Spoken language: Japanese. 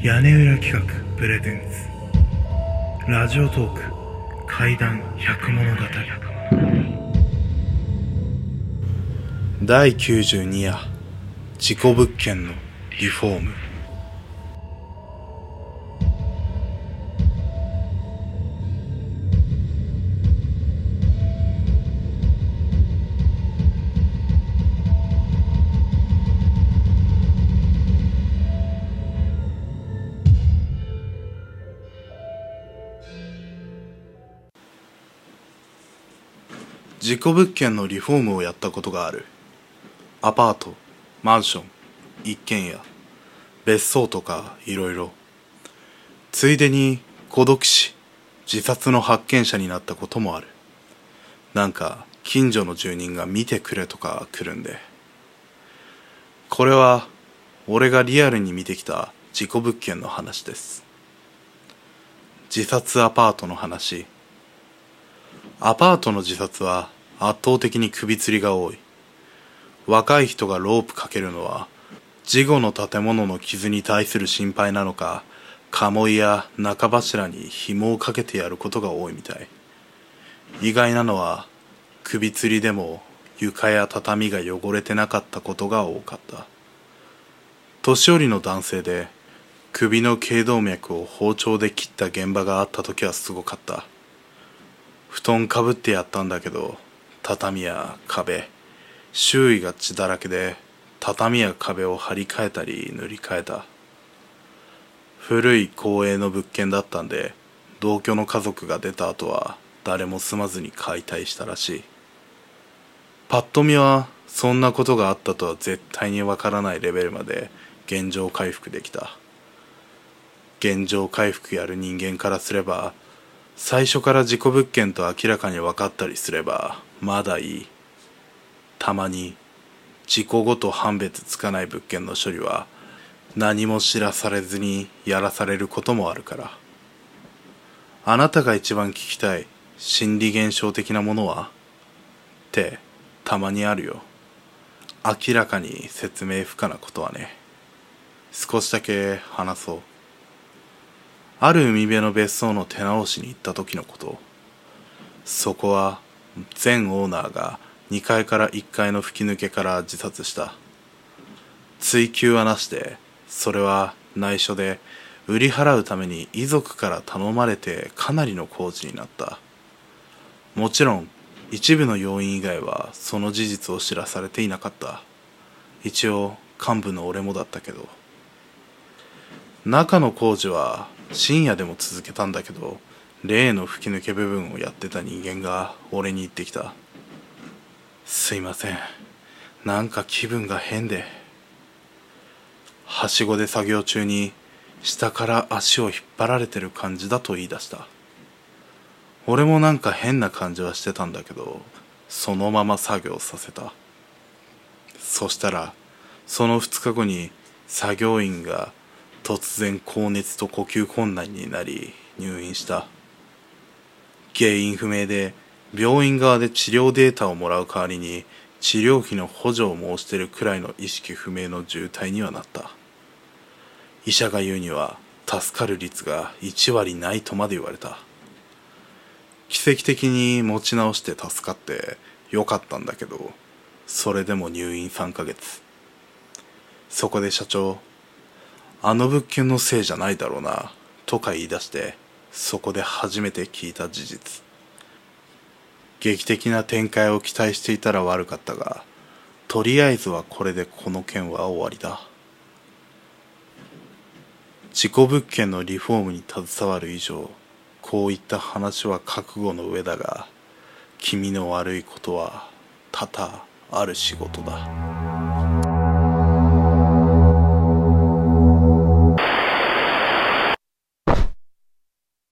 屋根裏企画プレゼンツ。ラジオトーク怪談百物語。第92夜事故物件のリフォーム。事故物件のリフォームをやったことがある。アパートマンション一軒家別荘とかいろいろ。ついでに孤独死自殺の発見者になったこともある。なんか近所の住人が見てくれとか来るんで。これは俺がリアルに見てきた事故物件の話です。自殺アパートの話。アパートの自殺は圧倒的に首吊りが多い。若い人がロープかけるのは事後の建物の傷に対する心配なのか鴨居や中柱に紐をかけてやることが多いみたい。意外なのは首吊りでも床や畳が汚れてなかったことが多かった。年寄りの男性で首の頸動脈を包丁で切った現場があった時はすごかった。布団かぶってやったんだけど畳や壁周囲が血だらけで畳や壁を張り替えたり塗り替えた。古い公営の物件だったんで同居の家族が出た後は誰も住まずに解体したらしい。パッと見はそんなことがあったとは絶対にわからないレベルまで現状回復できた。現状回復やる人間からすれば最初から事故物件と明らかに分かったりすればまだいい。たまに事故ごと判別つかない物件の処理は何も知らされずにやらされることもあるから。あなたが一番聞きたい心理現象的なものは？ってたまにあるよ。明らかに説明不可なことはね。少しだけ話そう。ある海辺の別荘の手直しに行った時のこと。そこは前オーナーが2階から1階の吹き抜けから自殺した。追及はなしでそれは内緒で売り払うために遺族から頼まれてかなりの工事になった。もちろん一部の要因以外はその事実を知らされていなかった。一応幹部の俺もだったけど。中の工事は深夜でも続けたんだけど例の吹き抜け部分をやってた人間が俺に言ってきた。すいません。なんか気分が変で。はしごで作業中に下から足を引っ張られてる感じだと言い出した。俺もなんか変な感じはしてたんだけどそのまま作業させた。そしたらその2日後に作業員が突然高熱と呼吸困難になり入院した。原因不明で病院側で治療データをもらう代わりに治療費の補助を申してるくらいの意識不明の重体にはなった。医者が言うには助かる率が1割ないとまで言われた。奇跡的に持ち直して助かってよかったんだけどそれでも入院3ヶ月。そこで社長あの物件のせいじゃないだろうなとか言い出してそこで初めて聞いた事実。劇的な展開を期待していたら悪かったがとりあえずはこれでこの件は終わりだ。事故物件のリフォームに携わる以上こういった話は覚悟の上だが気味の悪いことは多々ある仕事だ。